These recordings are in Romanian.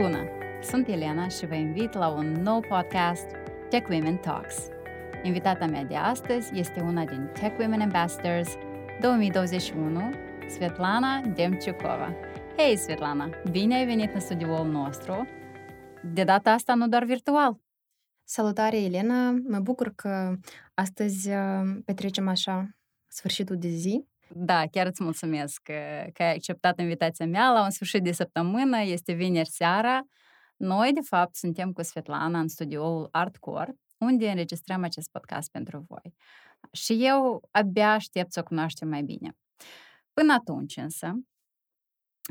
Bună! Sunt Elena și vă invit la un nou podcast Tech Women Talks. Invitata mea de astăzi este una din Tech Women Ambassadors 2021, Svetlana Demciukova. Hei, Svetlana! Bine ai venit în studioul nostru! De data asta nu doar virtual. Salutare, Elena! Mă bucur că astăzi uh, petrecem așa sfârșitul de zi da, chiar îți mulțumesc că, că ai acceptat invitația mea la un sfârșit de săptămână. Este vineri seara. Noi, de fapt, suntem cu Svetlana în studioul Artcore, unde înregistrăm acest podcast pentru voi. Și eu abia aștept să o cunoaștem mai bine. Până atunci, însă,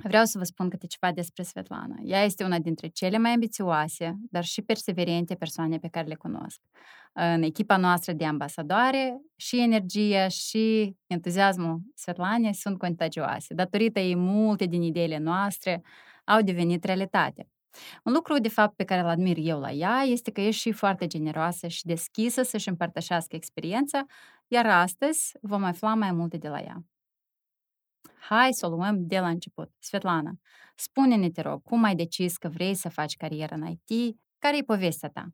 Vreau să vă spun câte ceva despre Svetlana. Ea este una dintre cele mai ambițioase, dar și perseverente persoane pe care le cunosc. În echipa noastră de ambasadoare, și energia și entuziasmul Svetlanei sunt contagioase. Datorită ei, multe din ideile noastre au devenit realitate. Un lucru, de fapt, pe care îl admir eu la ea este că e și foarte generoasă și deschisă să-și împărtășească experiența, iar astăzi vom afla mai multe de la ea. Hai să o luăm de la început. Svetlana, spune-ne, te rog, cum ai decis că vrei să faci carieră în IT? Care e povestea ta?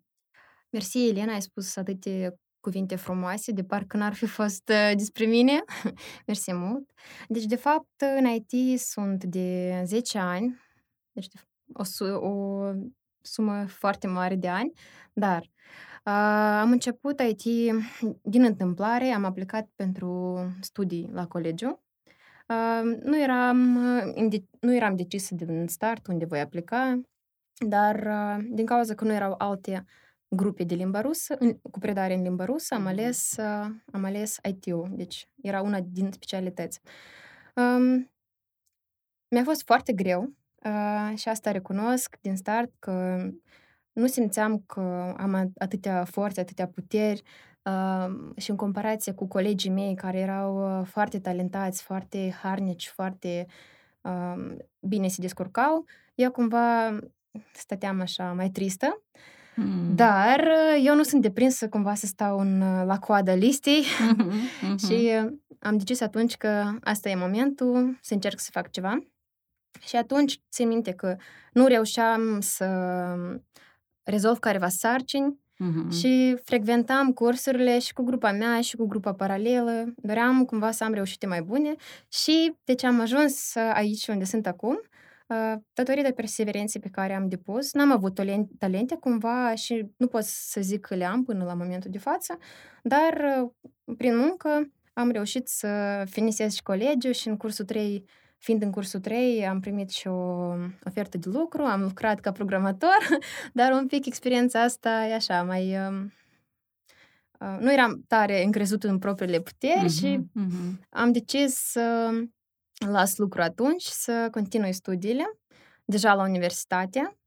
Mersi, Elena, ai spus atâtea cuvinte frumoase, de parcă n-ar fi fost uh, despre mine. Mersi mult. Deci, de fapt, în IT sunt de 10 ani, deci o, o sumă foarte mare de ani, dar uh, am început IT din întâmplare, am aplicat pentru studii la colegiu nu eram, nu eram decisă din start unde voi aplica, dar din cauza că nu erau alte grupe de limba rusă, cu predare în limba rusă, am ales, am ales IT-ul, deci era una din specialități. Um, mi-a fost foarte greu uh, și asta recunosc din start că nu simțeam că am atâtea forțe, atâtea puteri și în comparație cu colegii mei care erau uh, foarte talentați, foarte harnici, foarte uh, bine se descurcau, eu cumva stăteam așa mai tristă. Mm. Dar uh, eu nu sunt deprinsă cumva să stau în, uh, la coada listei mm-hmm, mm-hmm. și am decis atunci că asta e momentul să încerc să fac ceva. Și atunci țin minte că nu reușeam să rezolv careva sarcini Uh-huh. Și frecventam cursurile și cu grupa mea și cu grupa paralelă. Doream cumva să am reușite mai bune și deci am ajuns aici unde sunt acum datorită perseverenței pe care am depus. N-am avut talente cumva și nu pot să zic că le am până la momentul de față, dar prin muncă am reușit să finisez și colegiul și în cursul 3 Fiind în cursul 3, am primit și o ofertă de lucru, am lucrat ca programator, dar un pic experiența asta e așa, mai... Uh, uh, nu eram tare încrezut în propriile puteri uh-huh, și uh-huh. am decis să las lucru atunci, să continui studiile, deja la universitate.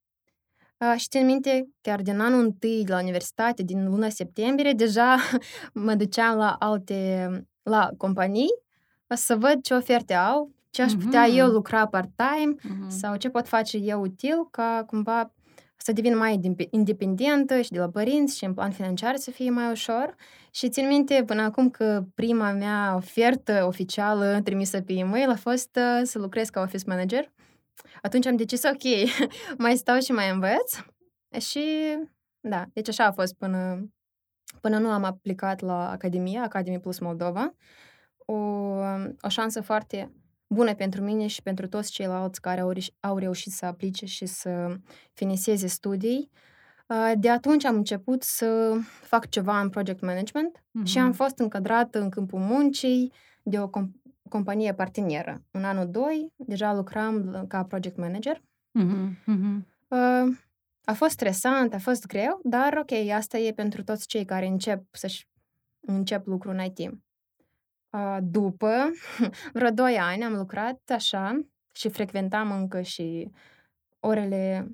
Uh, și țin minte, chiar din anul întâi la universitate, din luna septembrie, deja mă duceam la alte, la companii, să văd ce oferte au, ce aș putea mm-hmm. eu lucra part-time mm-hmm. sau ce pot face eu util ca cumva să devin mai independentă și de la părinți și în plan financiar să fie mai ușor. Și țin minte până acum că prima mea ofertă oficială trimisă pe e-mail a fost uh, să lucrez ca office manager. Atunci am decis, ok, mai stau și mai învăț. Și da, deci așa a fost până, până nu am aplicat la Academia, Academy Plus Moldova. O, o șansă foarte bună pentru mine și pentru toți ceilalți care au, au reușit să aplice și să finiseze studii. De atunci am început să fac ceva în project management uh-huh. și am fost încadrată în câmpul muncii de o comp- companie parteneră. În anul 2 deja lucram ca project manager. Uh-huh. Uh-huh. A fost stresant, a fost greu, dar ok, asta e pentru toți cei care încep să-și încep lucru în IT. După vreo doi ani am lucrat așa și frecventam încă și orele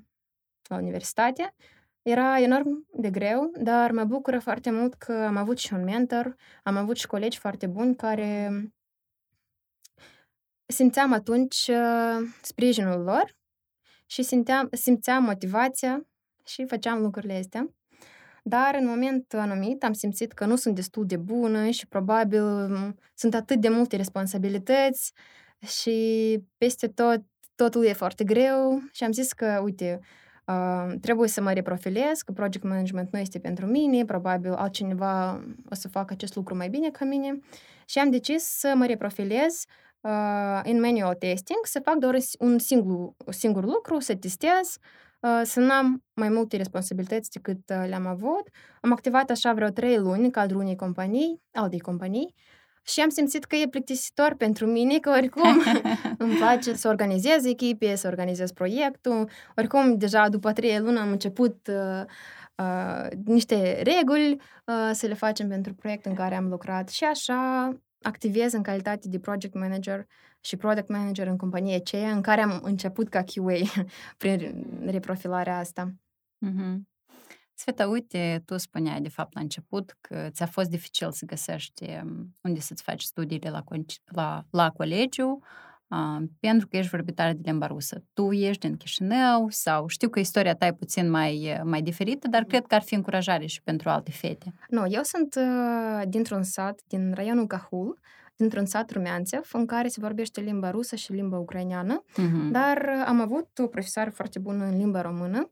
la universitate. Era enorm de greu, dar mă bucură foarte mult că am avut și un mentor, am avut și colegi foarte buni care simțeam atunci sprijinul lor și simțeam, simțeam motivația și făceam lucrurile astea. Dar în momentul anumit am simțit că nu sunt destul de bună și probabil sunt atât de multe responsabilități și peste tot totul e foarte greu și am zis că, uite, uh, trebuie să mă reprofilez, că project management nu este pentru mine, probabil altcineva o să facă acest lucru mai bine ca mine. Și am decis să mă reprofilez uh, în manual testing, să fac doar un singur, un singur lucru, să testez, uh, să nu am mai multe responsabilități decât uh, le-am avut. Am activat așa vreo trei luni în cadrul unei companii, altei companii, și am simțit că e plictisitor pentru mine, că oricum îmi place să organizez echipe, să organizez proiectul. Oricum, deja după trei luni am început uh, uh, niște reguli uh, să le facem pentru proiect în care am lucrat și așa activez în calitate de project manager și product manager în companie aceea în care am început ca QA prin reprofilarea asta. Mm-hmm. Sveta, uite, tu spuneai de fapt la început că ți-a fost dificil să găsești um, unde să-ți faci studiile la, la, la colegiu, uh, pentru că ești vorbitare de limba rusă. Tu ești din Chișinău sau știu că istoria ta e puțin mai, mai diferită, dar cred că ar fi încurajare și pentru alte fete. Nu, eu sunt uh, dintr-un sat din raionul Cahul, dintr-un sat Rumeanțev, în care se vorbește limba rusă și limba ucraineană, uh-huh. dar am avut o profesoară foarte bună în limba română,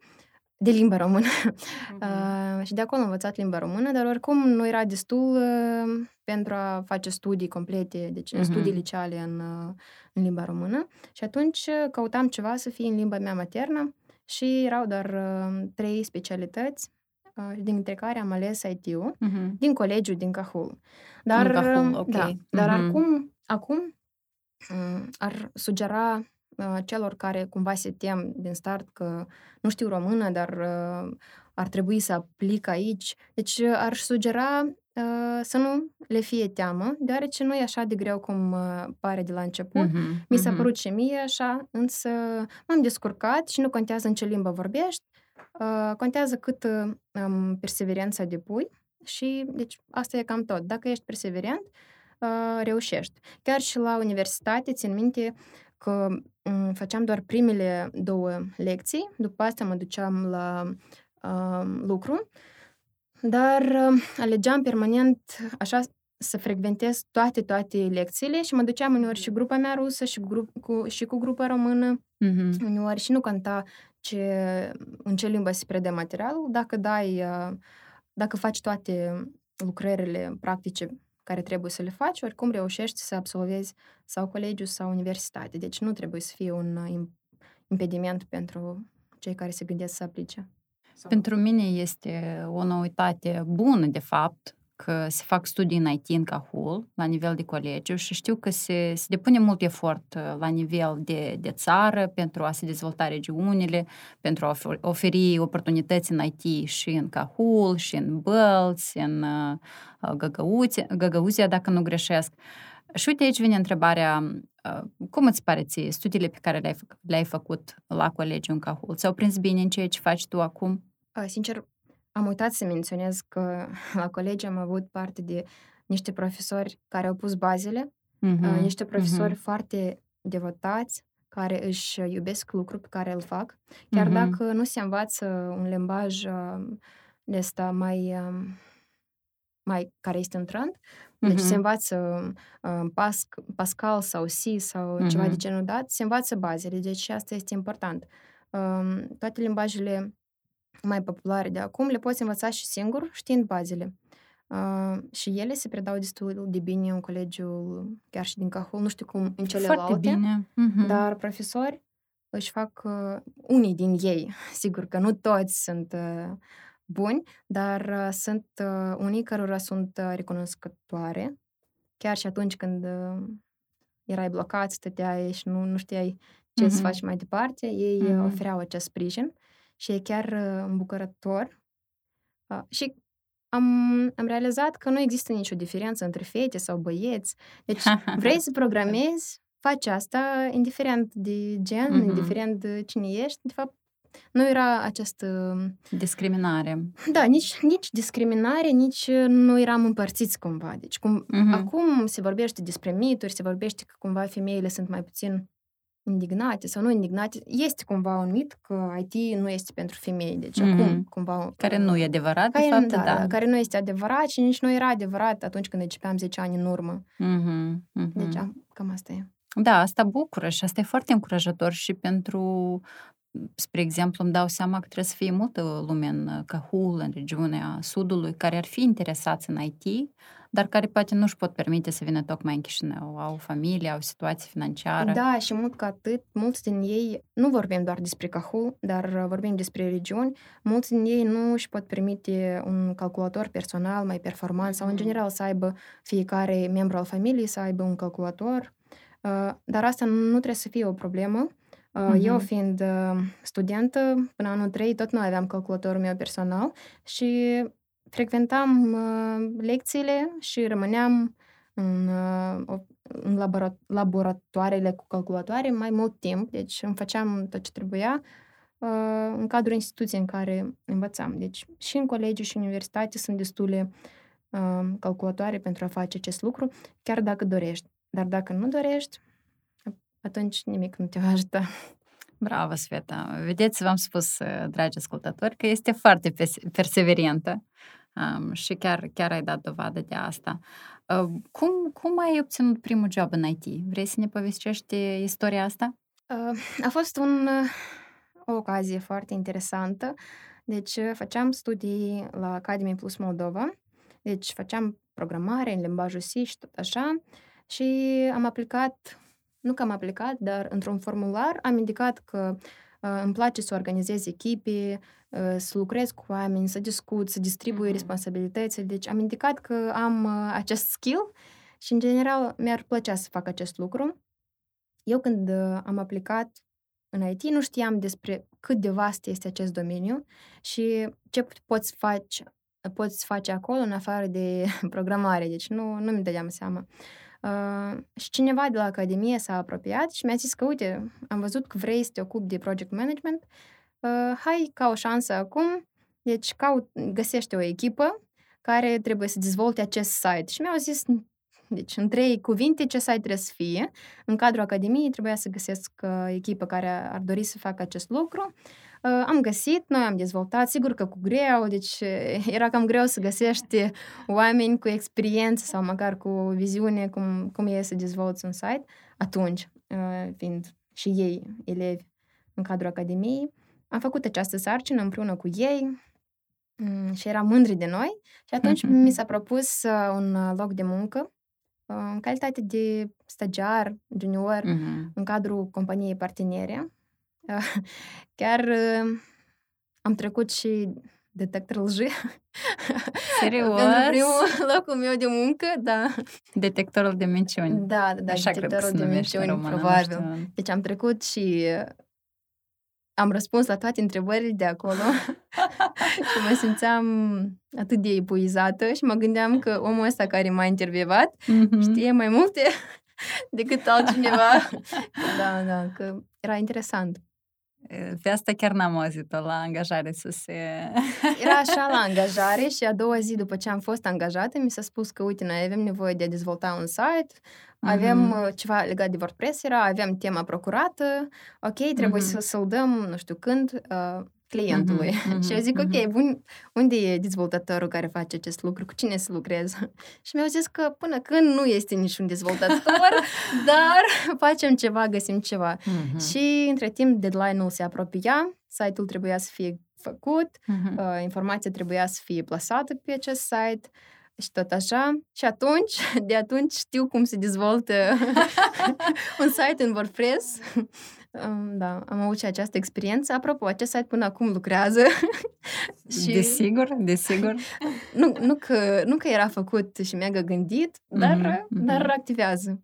de limba română. Uh-huh. Uh, și de acolo am învățat limba română, dar oricum nu era destul uh, pentru a face studii complete, deci uh-huh. studii liceale în, uh, în limba română. Și atunci uh, căutam ceva să fie în limba mea maternă și erau doar uh, trei specialități, uh, dintre care am ales IT-ul, uh-huh. din colegiul din Cahul. Dar, din Cahul, ok. Da, dar uh-huh. acum, acum um, ar sugera Uh, celor care cumva se tem din start că nu știu română, dar uh, ar trebui să aplic aici. Deci uh, ar sugera să nu le fie teamă, deoarece nu e așa de greu cum pare de la început. Mm-hmm, Mi s-a mm-hmm. părut și mie așa, însă m-am descurcat și nu contează în ce limbă vorbești, contează cât um, perseverența depui și deci asta e cam tot. Dacă ești perseverent, reușești. Chiar și la universitate, țin minte, că um, făceam doar primele două lecții, după asta mă duceam la uh, lucru, dar uh, alegeam permanent așa să frecventez toate, toate lecțiile și mă duceam uneori și grupa mea rusă și, grup, cu, și cu grupa română, mm-hmm. uneori și nu conta ce, în ce limbă se predă materialul, dacă dai, uh, dacă faci toate lucrările practice care trebuie să le faci, oricum reușești să absolvezi sau colegiu sau universitate. Deci nu trebuie să fie un uh, impediment pentru cei care se gândesc să aplice. Pentru mine este o noutate bună, de fapt, că se fac studii în IT în Cahul, la nivel de colegiu și știu că se, se depune mult efort uh, la nivel de, de țară pentru a se dezvolta regiunile, pentru a oferi oportunități în IT și în Cahul, și în Bălți, în uh, Găgăuzia, dacă nu greșesc. Și uite aici vine întrebarea, uh, cum îți pare ție studiile pe care le-ai, le-ai făcut la colegiu în Cahul? Ți-au prins bine în ceea ce faci tu acum? Sincer, am uitat să menționez că la colegi am avut parte de niște profesori care au pus bazele, uh-huh. niște profesori uh-huh. foarte devotați, care își iubesc lucrul pe care îl fac, chiar uh-huh. dacă nu se învață un limbaj de ăsta mai, mai care este în trend, deci uh-huh. se învață uh, Pas, Pascal sau C sau uh-huh. ceva de genul dat, se învață bazele, deci asta este important. Uh, toate limbajele mai populare de acum, le poți învăța și singur, știind bazele. Uh, și ele se predau destul de bine în colegiul, chiar și din Cahul, nu știu cum în celelalte. Foarte bine. Uh-huh. Dar profesori își fac, uh, unii din ei, sigur că nu toți sunt uh, buni, dar uh, sunt uh, unii cărora sunt uh, recunoscătoare, chiar și atunci când uh, erai blocat, stăteai și nu, nu știai ce uh-huh. să faci mai departe, ei uh-huh. ofereau acest sprijin și e chiar uh, îmbucurător. Uh, și am, am realizat că nu există nicio diferență între fete sau băieți. Deci vrei să programezi, faci asta, indiferent de gen, mm-hmm. indiferent de cine ești. De fapt, nu era această... Discriminare. Da, nici, nici discriminare, nici nu eram împărțiți cumva. Deci cum, mm-hmm. acum se vorbește despre mituri, se vorbește că cumva femeile sunt mai puțin indignate sau nu indignate. Este cumva un mit că IT nu este pentru femei. Deci mm-hmm. acum cumva... Care nu e adevărat, care, de fapt, da, da. Care nu este adevărat și nici nu era adevărat atunci când începeam 10 ani în urmă. Mm-hmm. Mm-hmm. Deci cam asta e. Da, asta bucură și asta e foarte încurajator și pentru spre exemplu, îmi dau seama că trebuie să fie multă lume în Cahul, în regiunea Sudului, care ar fi interesați în IT, dar care poate nu își pot permite să vină tocmai în Chișinău. Au familie, au situație financiară. Da, și mult ca atât, mulți din ei, nu vorbim doar despre Cahul, dar vorbim despre regiuni, mulți din ei nu își pot permite un calculator personal mai performant sau, în mm. general, să aibă fiecare membru al familiei să aibă un calculator. Uh, dar asta nu trebuie să fie o problemă. Uh-huh. Eu fiind uh, studentă, până anul 3, tot nu aveam calculatorul meu personal și frecventam uh, lecțiile și rămâneam în, în laboratoarele cu calculatoare mai mult timp, deci îmi făceam tot ce trebuia în cadrul instituției în care învățam. Deci și în colegiu și în universitate sunt destule calculatoare pentru a face acest lucru, chiar dacă dorești. Dar dacă nu dorești, atunci nimic nu te va ajuta. Bravo, Sveta! Vedeți, v-am spus, dragi ascultători, că este foarte perseverentă um, și chiar, chiar ai dat dovadă de asta. Uh, cum, cum ai obținut primul job în IT? Vrei să ne povestești istoria asta? Uh, a fost un, o ocazie foarte interesantă. Deci, făceam studii la Academy Plus Moldova, deci făceam programare în limbajul C și tot așa și am aplicat nu că am aplicat, dar într-un formular am indicat că uh, îmi place să organizez echipe, uh, să lucrez cu oameni, să discut, să distribui uh-huh. responsabilitățile. Deci am indicat că am uh, acest skill și, în general, mi-ar plăcea să fac acest lucru. Eu, când uh, am aplicat în IT, nu știam despre cât de vast este acest domeniu și ce poți face, poți face acolo în afară de programare. Deci nu, nu mi dădeam seama. Uh, și cineva de la Academie s-a apropiat și mi-a zis că, uite, am văzut că vrei să te ocupi de project management, uh, hai ca o șansă acum, deci caut, găsește o echipă care trebuie să dezvolte acest site. Și mi-au zis, deci, în trei cuvinte, ce site trebuie să fie. În cadrul Academiei trebuia să găsesc uh, echipă care ar dori să facă acest lucru. Uh, am găsit, noi am dezvoltat, sigur că cu greu, deci era cam greu să găsești oameni cu experiență sau măcar cu o viziune cum, cum e să dezvolți un site, atunci, uh, fiind și ei elevi în cadrul Academiei. Am făcut această sarcină împreună cu ei mm, și eram mândri de noi și atunci mm-hmm. mi s-a propus un loc de muncă în calitate de stagiar, junior, mm-hmm. în cadrul companiei partenere. Chiar am trecut și detector lži. Serios? Pentru primul locul meu de muncă, da. Detectorul de minciuni. Da, da, da, Așa detectorul de minciuni, română, probabil. Deci am trecut și am răspuns la toate întrebările de acolo și mă simțeam atât de epuizată și mă gândeam că omul ăsta care m-a intervievat mm-hmm. știe mai multe decât altcineva. da, da, că era interesant. Pe asta chiar n-am auzit-o la angajare să se... Era așa la angajare și a doua zi după ce am fost angajată mi s-a spus că, uite, noi avem nevoie de a dezvolta un site, avem mm-hmm. ceva legat de WordPress, era, avem tema procurată, ok, trebuie mm-hmm. să, să-l dăm, nu știu când, uh, clientului. Mm-hmm. și eu zic, mm-hmm. ok, bun, unde e dezvoltatorul care face acest lucru? Cu cine să lucrez? și mi-au zis că până când nu este niciun dezvoltator, dar facem ceva, găsim ceva. Mm-hmm. Și între timp deadline-ul se apropia, site-ul trebuia să fie făcut, mm-hmm. uh, informația trebuia să fie plasată pe acest site și tot așa. Și atunci, de atunci știu cum se dezvoltă un site în WordPress. Da, am avut și această experiență. Apropo, acest site până acum lucrează. și... Desigur, desigur. nu, nu, că, nu că era făcut și mega gândit, dar, mm-hmm. dar activează.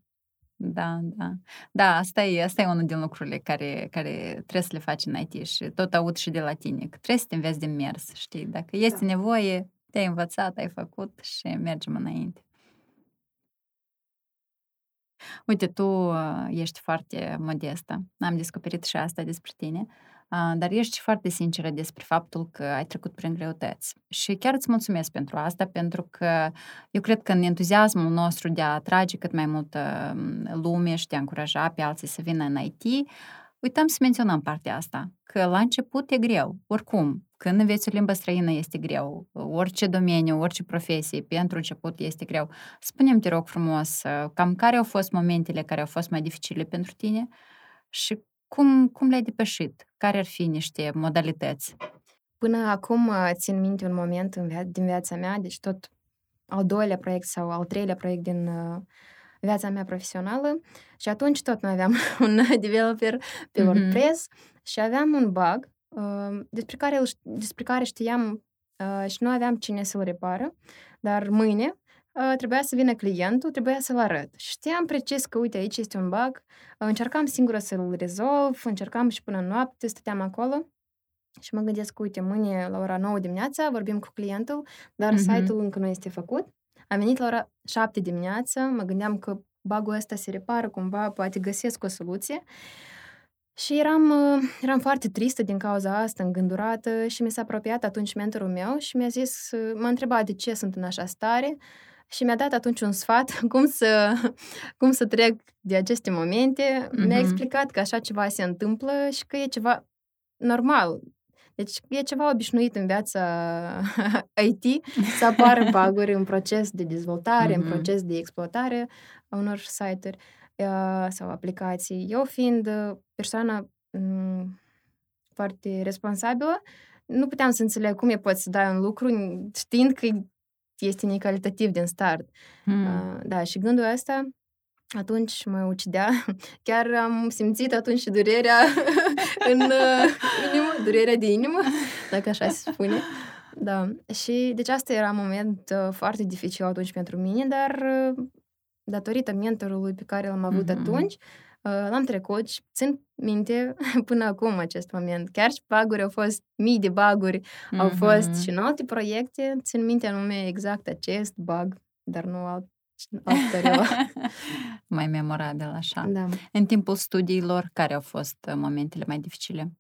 Da, da. Da, asta e, asta e unul din lucrurile care, care trebuie să le faci în IT și tot aud și de la tine, că trebuie să te înveți de mers, știi? Dacă este da. nevoie, te-ai învățat, ai făcut și mergem înainte. Uite, tu uh, ești foarte modestă. Am descoperit și asta despre tine, uh, dar ești foarte sinceră despre faptul că ai trecut prin greutăți. Și chiar îți mulțumesc pentru asta, pentru că eu cred că în entuziasmul nostru de a atrage cât mai multă um, lume și de a încuraja pe alții să vină în IT, uităm să menționăm partea asta, că că la început e greu, oricum. Când înveți o limbă străină este greu. Orice domeniu, orice profesie, pentru început este greu. Spunem te rog frumos, cam care au fost momentele care au fost mai dificile pentru tine și cum, cum le-ai depășit? Care ar fi niște modalități? Până acum țin minte un moment în via- din viața mea, deci tot al doilea proiect sau al treilea proiect din uh, viața mea profesională și atunci tot mai aveam un developer pe mm-hmm. WordPress și aveam un bug uh, despre, care, despre care știam uh, și nu aveam cine să-l repară, dar mâine uh, trebuia să vină clientul, trebuia să-l arăt. Știam precis că, uite, aici este un bug, uh, încercam singură să-l rezolv, încercam și până noapte, stăteam acolo și mă gândesc că, uite, mâine la ora 9 dimineața vorbim cu clientul, dar mm-hmm. site-ul încă nu este făcut. Am venit la ora 7 dimineața, mă gândeam că bug ăsta se repară cumva, poate găsesc o soluție. Și eram, eram foarte tristă din cauza asta, îngândurată și mi s-a apropiat atunci mentorul meu și mi-a zis, m-a întrebat de ce sunt în așa stare și mi-a dat atunci un sfat cum să, cum să trec de aceste momente. Mm-hmm. Mi-a explicat că așa ceva se întâmplă și că e ceva normal. Deci e ceva obișnuit în viața IT să apară baguri în proces de dezvoltare, mm-hmm. în proces de exploatare a unor site-uri uh, sau aplicații. Eu fiind persoana um, foarte responsabilă, nu puteam să înțeleg cum e poți să dai un lucru știind că este necalitativ din start. Mm. Uh, da, și gândul ăsta atunci mă ucidea. Chiar am simțit atunci și durerea în uh, inimă, durerea de inimă, dacă așa se spune. Da. Și deci asta era un moment uh, foarte dificil atunci pentru mine, dar uh, datorită mentorului pe care l-am avut mm-hmm. atunci, uh, l-am trecut și țin minte până acum acest moment. Chiar și baguri au fost, mii de baguri mm-hmm. au fost și în alte proiecte, țin minte anume exact acest bug, dar nu alt mai memorabil, așa. Da. În timpul studiilor, care au fost uh, momentele mai dificile?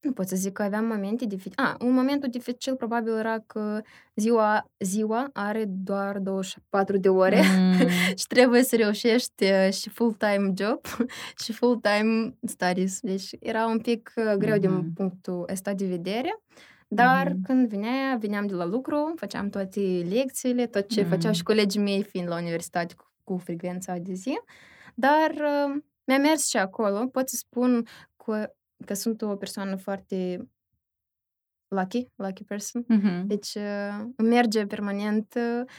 Nu pot să zic că aveam momente dificile. Ah, un moment dificil probabil era că ziua, ziua are doar 24 de ore mm. și trebuie să reușești uh, și full-time job și full-time studies. Deci era un pic uh, greu mm-hmm. din punctul ăsta de vedere. Dar mm-hmm. când vinea, veneam de la lucru, făceam toate lecțiile, tot ce mm-hmm. făceau și colegii mei fiind la universitate cu, cu frecvența de zi. Dar uh, mi-a mers și acolo. Pot să spun că, că sunt o persoană foarte lucky, lucky person. Mm-hmm. Deci uh, merge permanent. Uh,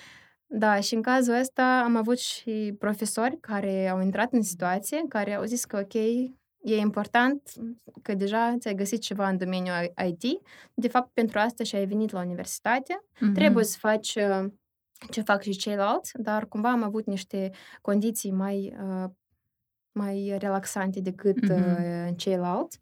da, și în cazul ăsta am avut și profesori care au intrat în situație, care au zis că ok, E important că deja ți-ai găsit ceva în domeniul IT. De fapt, pentru asta și ai venit la universitate. Mm-hmm. Trebuie să faci uh, ce fac și ceilalți, dar cumva am avut niște condiții mai, uh, mai relaxante decât mm-hmm. ceilalți.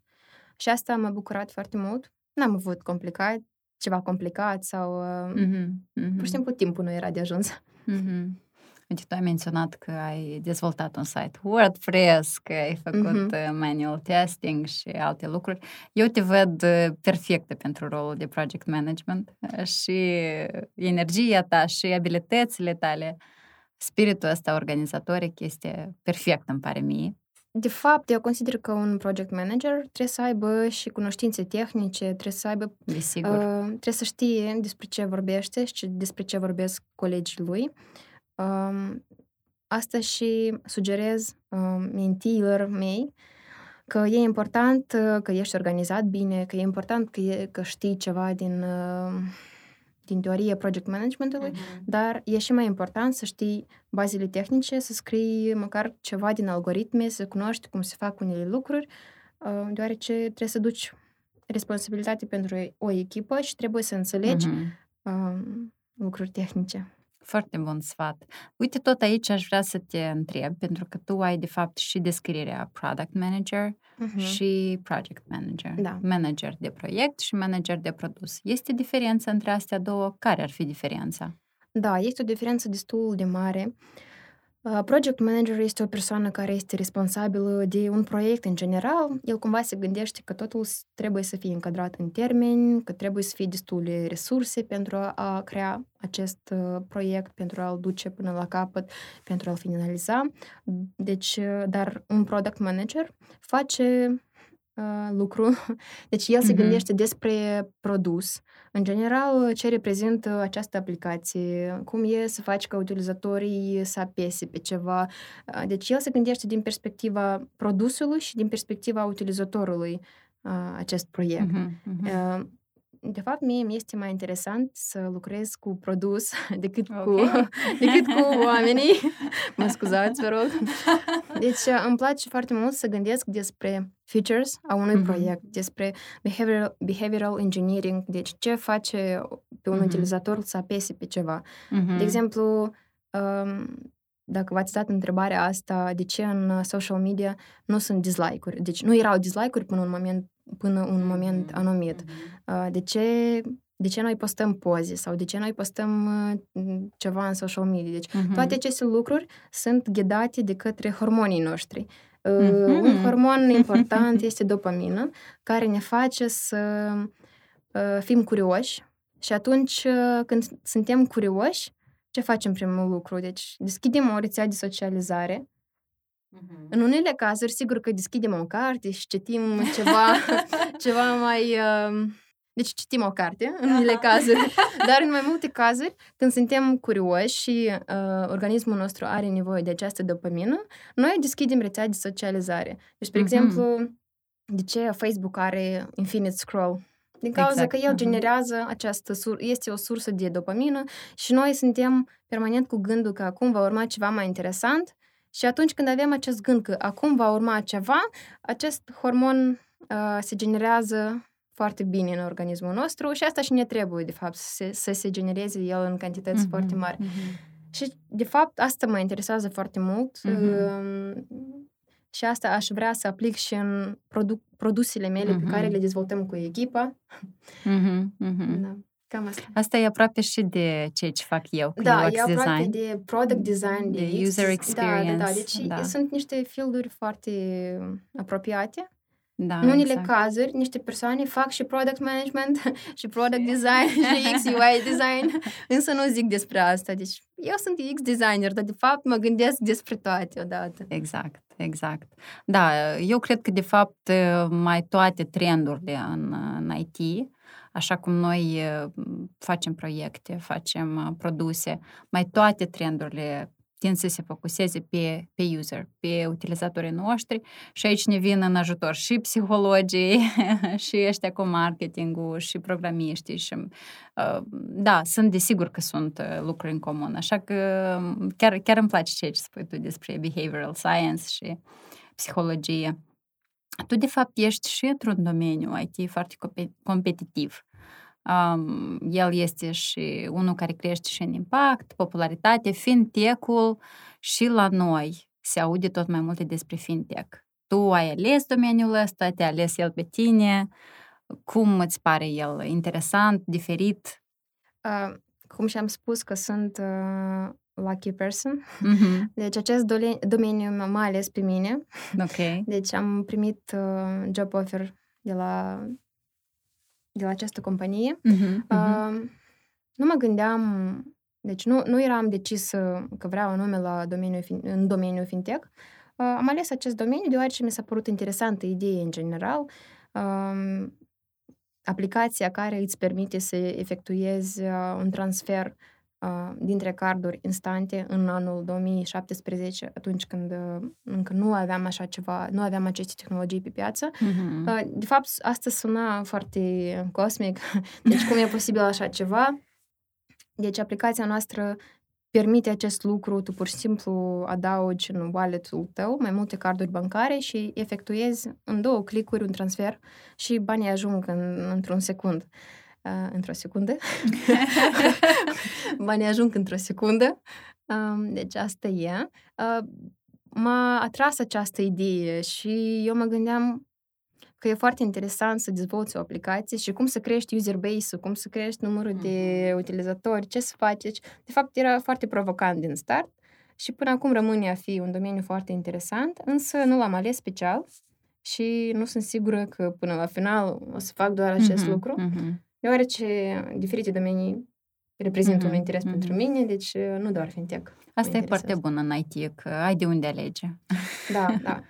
Și asta m-a bucurat foarte mult. N-am avut complicat, ceva complicat sau mm-hmm. Mm-hmm. pur și simplu timpul nu era de ajuns. Mm-hmm. Uite, tu ai menționat că ai dezvoltat un site WordPress, că ai făcut uh-huh. manual testing și alte lucruri. Eu te văd uh, perfectă pentru rolul de project management uh, și energia ta și abilitățile tale, spiritul ăsta organizatoric este perfect, îmi pare mie. De fapt, eu consider că un project manager trebuie să aibă și cunoștințe tehnice, trebuie să aibă... Desigur. Uh, trebuie să știe despre ce vorbește și despre ce vorbesc colegii lui. Uh, Um, asta și sugerez um, mintiilor mei că e important uh, că ești organizat bine, că e important că, e, că știi ceva din, uh, din teorie project managementului, uh-huh. dar e și mai important să știi bazele tehnice, să scrii măcar ceva din algoritme, să cunoști cum se fac unele lucruri, uh, deoarece trebuie să duci responsabilitate pentru o echipă și trebuie să înțelegi uh-huh. lucruri tehnice. Foarte bun sfat. Uite, tot aici aș vrea să te întreb, pentru că tu ai, de fapt, și descrierea product manager uh-huh. și project manager. Da. Manager de proiect și manager de produs. Este diferență între astea două? Care ar fi diferența? Da, este o diferență destul de mare. Uh, Project manager este o persoană care este responsabilă de un proiect în general. El cumva se gândește că totul trebuie să fie încadrat în termeni, că trebuie să fie destule resurse pentru a crea acest proiect, pentru a-l duce până la capăt, pentru a-l finaliza. Deci, dar un product manager face uh, lucru. Deci el se Mhm. gândește despre produs. În general, ce reprezintă această aplicație, cum e să faci ca utilizatorii să apese pe ceva. Uh, Deci el se gândește din perspectiva produsului și din perspectiva utilizatorului uh, acest proiect. Mhm, mhm. Uh, De fapt, mie mi este mai interesant să lucrez cu produs decât, cu, Ok. decât cu oamenii. Mă scuzați, vă rog. Deci, uh, îmi place foarte mult să gândesc despre features a unui Mhm. proiect, despre behavioral, behavioral engineering, deci ce face pe un Mhm. utilizator să apese pe ceva. Mhm. De exemplu, um, dacă v-ați dat întrebarea asta, de ce în uh, social media nu sunt dislike-uri? Deci nu erau dislike-uri până un moment, până un moment anumit. Uh, De ce, de ce noi postăm poze sau de ce noi postăm uh, ceva în social media? Deci Mhm. toate aceste lucruri sunt ghidate de către hormonii noștri. Uh, Mhm. Un hormon important este dopamină, care ne face să uh, fim curioși și atunci uh, când suntem curioși, ce facem primul lucru? Deci deschidem o rețea de socializare. Mhm. În unele cazuri, sigur că deschidem o carte și citim ceva, ceva mai... Uh, deci citim o carte, în unele Aha. cazuri, dar în mai multe cazuri, când suntem curioși și uh, organismul nostru are nevoie de această dopamină, noi deschidem rețea de socializare. Deci, spre Mhm. exemplu, de ce Facebook are infinite scroll? Din cauza Exact, că el mhm. generează această sur- este o sursă de dopamină și noi suntem permanent cu gândul că acum va urma ceva mai interesant și atunci când avem acest gând că acum va urma ceva, acest hormon uh, se generează foarte bine în organismul nostru și asta și ne trebuie, de fapt, să se, să se genereze el în cantități Mhm, foarte mari. mhm. Și, de fapt, asta mă interesează foarte mult Mhm. um, și asta aș vrea să aplic și în produ- produsele mele pe care Mhm. le dezvoltăm cu echipa. Mhm, mhm. Da, cam asta. Asta e aproape și de ceea ce fac eu cu Da, UX e aproape design. de product design, de, De UX user Da, da, da. experience, Deci da. sunt niște fielduri foarte apropiate. Da, În unele exact. cazuri, niște persoane fac și product management și product design și UX UI design, însă nu zic despre asta. Deci eu sunt UX designer, dar de fapt mă gândesc despre toate odată. Exact, exact. Da, eu cred că, de fapt, mai toate trendurile în, în IT, așa cum noi eh, facem proiecte, facem uh, produse, mai toate trendurile tind să se focuseze pe, pe user, pe utilizatorii noștri și aici ne vin în ajutor și psihologii, și ăștia cu marketingul, și programiștii și uh, da, sunt desigur că sunt uh, lucruri în comun, așa că um, chiar, chiar îmi place ceea ce spui tu despre behavioral science și psihologie. Tu, de fapt, ești și într-un domeniu IT foarte compe- competitiv. Um, el este și unul care crește și în impact, popularitate, fintech-ul și la noi se aude tot mai multe despre fintech. Tu ai ales domeniul ăsta, te-a ales el pe tine, cum îți pare el interesant, diferit? Uh, cum și-am spus că sunt uh, lucky person, Mhm, deci acest dole- domeniu m-a m-a ales pe mine. Ok. Deci am primit uh, job offer de la, de la această companie. Mhm, mhm. Uh, nu mă gândeam, deci nu, nu eram decis uh, că vreau anume la domeniul, fin- în domeniul fintech. Uh, am ales acest domeniu deoarece mi s-a părut interesantă idee în general. Uh, aplicația care îți permite să efectuezi uh, un transfer uh, dintre carduri instante în anul 2017, atunci când uh, încă nu aveam așa ceva, nu aveam aceste tehnologii pe piață. Mhm. Uh, De fapt, asta suna foarte cosmic. Deci, cum e posibil așa ceva? Deci, aplicația noastră permite acest lucru, tu pur și simplu adaugi în wallet-ul tău mai multe carduri bancare și efectuezi în două clicuri un transfer și banii ajung în, într-un secund. Uh, într-o secundă. banii ajung într-o secundă. Um, deci asta e. Uh, m-a atras această idee și eu mă gândeam că e foarte interesant să dezvolți o aplicație și cum să crești user base-ul, cum să crești numărul de utilizatori, ce să faci. Deci, de fapt, era foarte provocant din start și până acum rămâne a fi un domeniu foarte interesant, însă nu l-am ales special și nu sunt sigură că până la final o să fac doar acest Mhm, lucru, mhm. Deoarece diferite domenii reprezintă Mhm, un interes mhm. pentru mine, deci nu doar fintech. Asta mă e foarte interesează. bun în IT, că ai de unde alege. Da, da.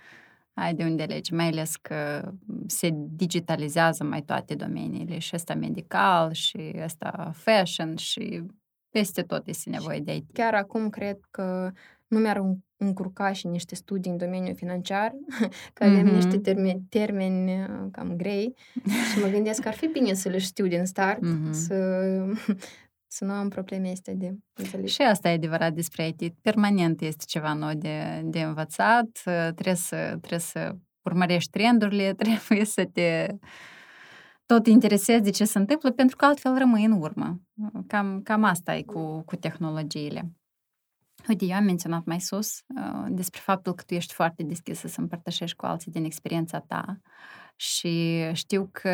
ai de unde alege, mai ales că se digitalizează mai toate domeniile, și ăsta medical, și ăsta fashion, și peste tot este nevoie de IT. Chiar acum cred că nu mi-ar încurca și niște studii în domeniul financiar, că avem mm-hmm. niște termeni, termeni uh, cam grei și mă gândesc că ar fi bine să le știu din start, mm-hmm. să, să nu am probleme astea de înțeles. Și asta e adevărat despre IT. Permanent este ceva nou de, de învățat, trebuie să, trebuie să urmărești trendurile, trebuie să te tot interesezi de ce se întâmplă, pentru că altfel rămâi în urmă. Cam, cam asta e cu, cu tehnologiile. Uite, eu am menționat mai sus uh, despre faptul că tu ești foarte deschisă să împărtășești cu alții din experiența ta și știu că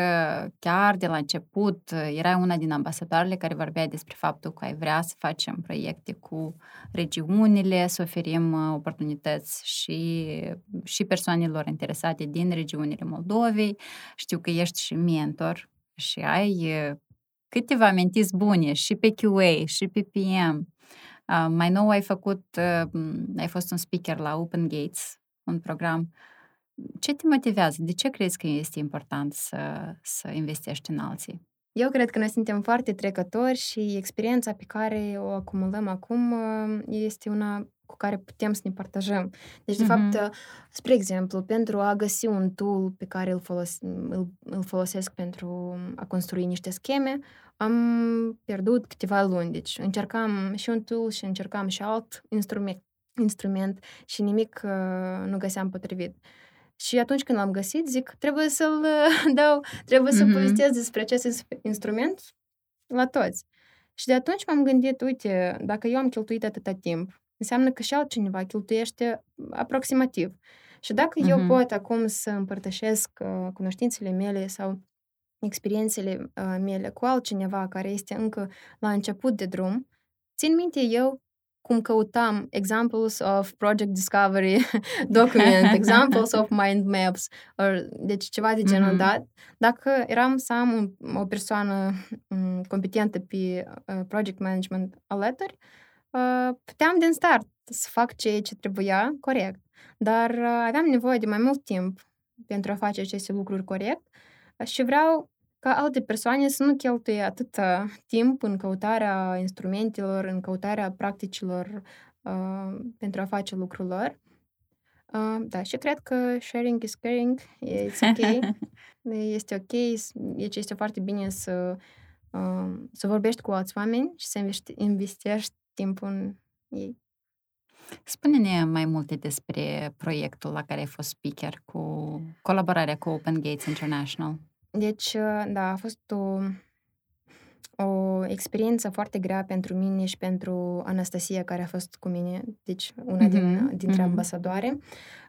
chiar de la început erai una din ambasadoarele care vorbea despre faptul că ai vrea să facem proiecte cu regiunile, să oferim uh, oportunități și, și persoanelor interesate din regiunile Moldovei. Știu că ești și mentor și ai uh, câteva mentis bune și pe QA și pe PM Uh, mai nou ai făcut, uh, ai fost un speaker la Open Gates, un program. Ce te motivează? De ce crezi că este important să, să investești în alții? Eu cred că noi suntem foarte trecători și experiența pe care o acumulăm acum uh, este una cu care putem să ne partajăm. Deci, de mm-hmm. fapt, spre exemplu, pentru a găsi un tool pe care îl, folos- îl, îl folosesc pentru a construi niște scheme, am pierdut câteva luni. Deci încercam și un tool și încercam și alt instrument, instrument și nimic uh, nu găseam potrivit. Și atunci când l-am găsit, zic, trebuie să-l dau, trebuie mm-hmm. să povestesc despre acest instrument la toți. Și de atunci m-am gândit, uite, dacă eu am cheltuit atâta timp, înseamnă că și altcineva cheltuiește aproximativ. Și dacă mm-hmm. eu pot acum să împărtășesc uh, cunoștințele mele sau experiențele uh, mele cu altcineva care este încă la început de drum, țin minte eu cum căutam examples of project discovery document, examples of mind maps, or, deci ceva de genul mm-hmm. dat. Dacă eram să am un, o persoană um, competentă pe uh, project management alături, uh, puteam din start să fac ceea ce trebuia corect. Dar uh, aveam nevoie de mai mult timp pentru a face aceste lucruri corect și vreau ca alte persoane să nu cheltuie atâta timp în căutarea instrumentelor, în căutarea practicilor uh, pentru a face lucrul lor. Uh, da, și cred că sharing is caring, it's ok, este ok, deci este foarte bine să, uh, să vorbești cu alți oameni și să investești timpul în ei. Spune-ne mai multe despre proiectul la care ai fost speaker cu colaborarea cu Open Gates International. Deci, uh, da, a fost o, o experiență foarte grea pentru mine și pentru Anastasia, care a fost cu mine, deci una mm-hmm. din, dintre mm-hmm. ambasadoare.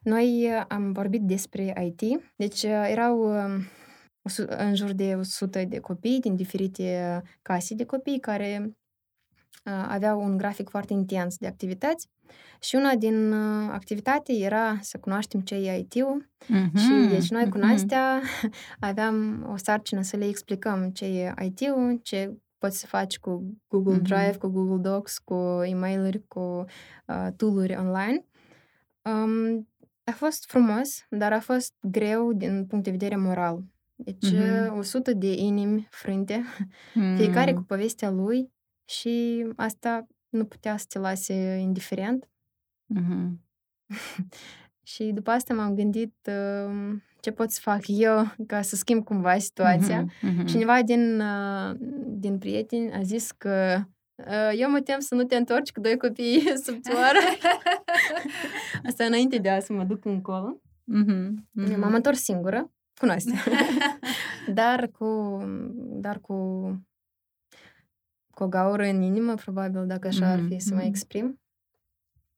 Noi uh, am vorbit despre IT, deci uh, erau în jur de 100 de copii din diferite case de copii care aveau un grafic foarte intens de activități și una din activitate era să cunoaștem ce e IT-ul mm-hmm. și deci noi cu Nastea mm-hmm. aveam o sarcină să le explicăm ce e IT-ul, ce poți să faci cu Google Drive, mm-hmm. cu Google Docs, cu e-mail-uri, cu uh, tool-uri online. Um, a fost frumos, dar a fost greu din punct de vedere moral. Deci, mm-hmm. 100 de inimi frânte, mm-hmm. fiecare cu povestea lui și asta nu putea să te lase indiferent. Mm-hmm. și după asta m-am gândit uh, ce pot să fac eu ca să schimb cumva situația. Mm-hmm. Cineva din, uh, din prieteni a zis că uh, eu mă tem să nu te întorci cu doi copii sub țoară. asta înainte de a să mă duc încolo. Mm-hmm. Mm-hmm. M-am întors singură, cunoaște. dar cu, dar cu cu o gaură în inimă, probabil, dacă așa ar fi să mă exprim.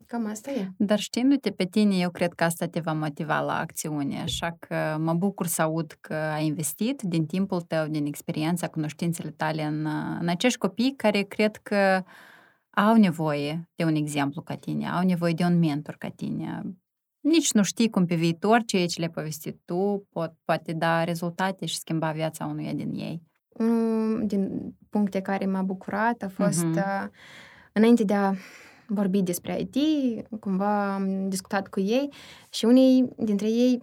Cam asta e. Dar știindu-te pe tine, eu cred că asta te va motiva la acțiune, așa că mă bucur să aud că ai investit din timpul tău, din experiența, cunoștințele tale în, în acești copii care cred că au nevoie de un exemplu ca tine, au nevoie de un mentor ca tine. Nici nu știi cum pe viitor ceea ce le-ai povestit tu pot, poate da rezultate și schimba viața unuia din ei. Unul din puncte care m-a bucurat a fost uh-huh. uh, înainte de a vorbit despre IT, cumva am discutat cu ei și unii dintre ei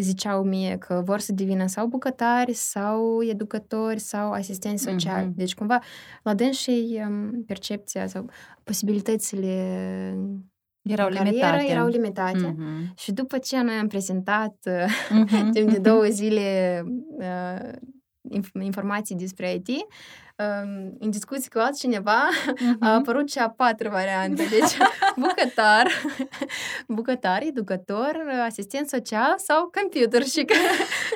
ziceau mie că vor să devină sau bucătari, sau educatori, sau asistenți sociali. Mm-hmm. Deci, cumva, la dânsii um, percepția sau posibilitățile erau limitate. erau limitate. Mm-hmm. Și după ce noi am prezentat mm-hmm. timp de două zile uh, informații despre IT, în discuții cu altcineva uh-huh. a apărut și a patra variantă. Deci, bucătar, bucătar, educator, asistent social sau computer. Și că,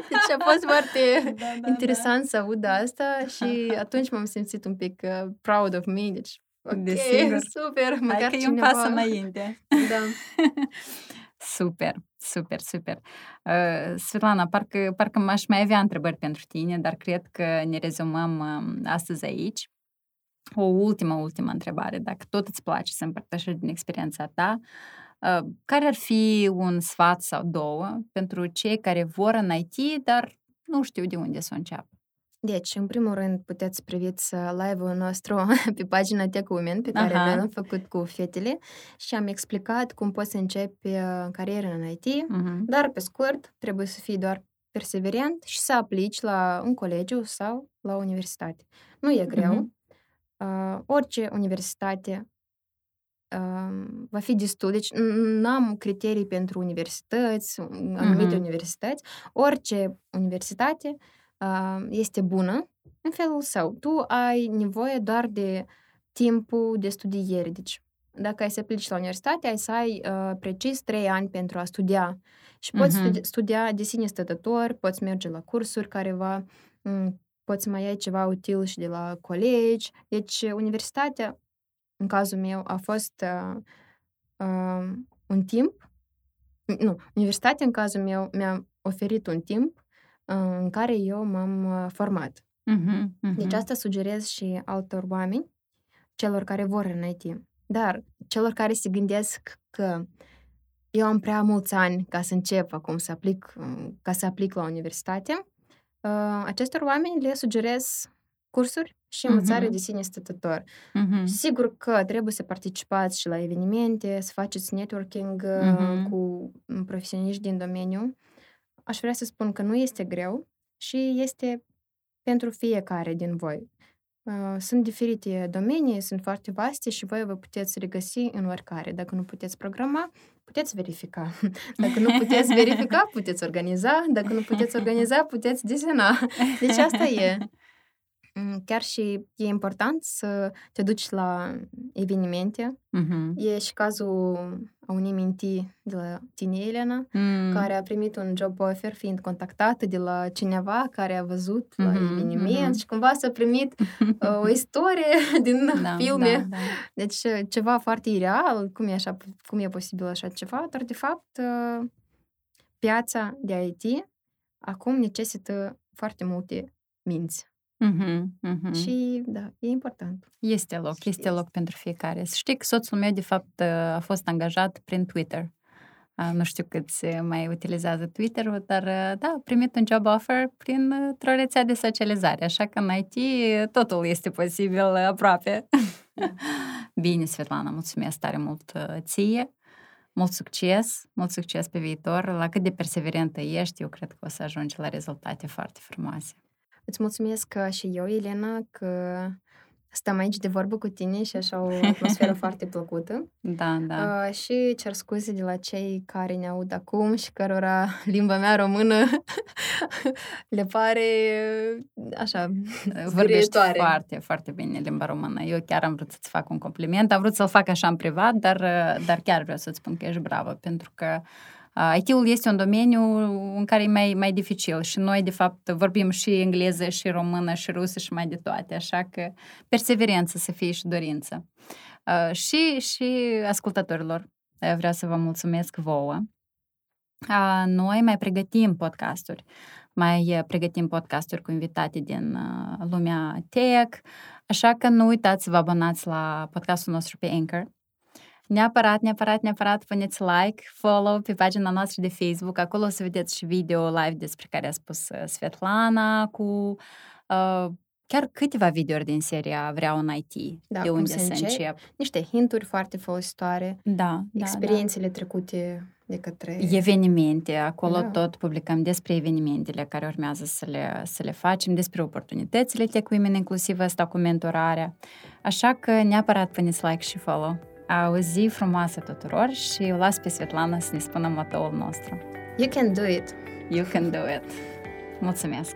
deci a fost foarte da, da, interesant da. să aud asta și atunci m-am simțit un pic uh, proud of me. Deci, ok, Desigur. super, măcar Hai că cineva... e un pas înainte. Da. Super, super, super. Uh, Svetlana, parcă, parcă m-aș mai avea întrebări pentru tine, dar cred că ne rezumăm uh, astăzi aici. O ultimă, ultimă întrebare. Dacă tot îți place să împărtășești din experiența ta, uh, care ar fi un sfat sau două pentru cei care vor în IT, dar nu știu de unde să înceapă? Deci, în primul rând, puteți priviți live-ul nostru pe pagina Tech Women, pe care Aha. l-am făcut cu fetele și am explicat cum poți începe cariera în IT, uh-huh. dar, pe scurt, trebuie să fii doar perseverent și să aplici la un colegiu sau la universitate. Nu e greu. Uh-huh. Uh, orice universitate uh, va fi destul. Deci n-am criterii pentru universități, anumite uh-huh. universități. Orice universitate este bună în felul său. Tu ai nevoie doar de timpul de studiere. Deci, dacă ai să pleci la universitate, ai să ai uh, precis trei ani pentru a studia. Și poți uh-huh. studia de sine stătător, poți merge la cursuri careva, m- poți mai ai ceva util și de la colegi. Deci, universitatea, în cazul meu, a fost uh, uh, un timp. Nu, universitatea, în cazul meu, mi-a oferit un timp în care eu m-am uh, format. Uh-huh, uh-huh. Deci asta sugerez și altor oameni, celor care vor în IT. Dar celor care se gândesc că eu am prea mulți ani ca să încep acum să aplic, ca să aplic la universitate, uh, acestor oameni le sugerez cursuri și învățare uh-huh. de sine stătător. Uh-huh. Sigur că trebuie să participați și la evenimente, să faceți networking uh-huh. cu profesioniști din domeniu, aș vrea să spun că nu este greu și este pentru fiecare din voi. Uh, sunt diferite domenii, sunt foarte vaste și voi vă puteți regăsi în oricare. Dacă nu puteți programa, puteți verifica. Dacă nu puteți verifica, puteți organiza. Dacă nu puteți organiza, puteți desena. Deci asta e. Mm, chiar și e important să te duci la evenimente. Uh-huh. E și cazul a unei minti de la tine, Elena, mm. care a primit un job offer fiind contactată de la cineva care a văzut mm-hmm, la eveniment mm-hmm. și cumva s-a primit uh, o istorie din da, filme. Da, da. Deci ceva foarte ireal, cum e, așa, cum e posibil așa ceva, dar de fapt uh, piața de IT acum necesită foarte multe minți. Uh-huh, uh-huh. Și, da, e important. Este loc, este, este loc pentru fiecare. Să știi că soțul meu, de fapt, a fost angajat prin Twitter. Nu știu cât se mai utilizează Twitter-ul, dar da, a primit un job offer prin o rețea de socializare, așa că în IT totul este posibil aproape. Da. Bine, Svetlana, mulțumesc tare mult ție. Mult succes, mult succes pe viitor. La cât de perseverentă ești, eu cred că o să ajungi la rezultate foarte frumoase. Îți mulțumesc și eu, Elena, că stăm aici de vorbă cu tine și așa o atmosferă foarte plăcută. Da, da. Uh, și cer scuze de la cei care ne aud acum și cărora limba mea română le pare așa Vorbești foarte, foarte bine limba română. Eu chiar am vrut să-ți fac un compliment. Am vrut să-l fac așa în privat, dar, dar chiar vreau să-ți spun că ești bravă, pentru că IT-ul este un domeniu în care e mai, mai dificil și noi, de fapt, vorbim și engleză, și română, și rusă, și mai de toate, așa că perseverență să fie și dorință. Și, și ascultătorilor, vreau să vă mulțumesc vouă. Noi mai pregătim podcasturi, mai pregătim podcasturi cu invitate din lumea tech, așa că nu uitați să vă abonați la podcastul nostru pe Anchor Neapărat, neapărat, neapărat puneți like, follow pe pagina noastră de Facebook. Acolo o să vedeți și video live despre care a spus uh, Svetlana cu uh, chiar câteva videouri din seria Vreau în IT, Da, de cum unde să să începi. încep. Niște hinturi foarte folositoare, Da, da, da. experiențele trecute de către... Evenimente, acolo Da. tot publicăm despre evenimentele care urmează să le, să le facem, despre oportunitățile Tech Women, inclusiv asta cu mentorarea. Așa că neapărat puneți like și follow. O zi frumoasă tuturor și o las pe Svetlana să ne spună motoul nostru. You can do it! You can do it! Mulțumesc!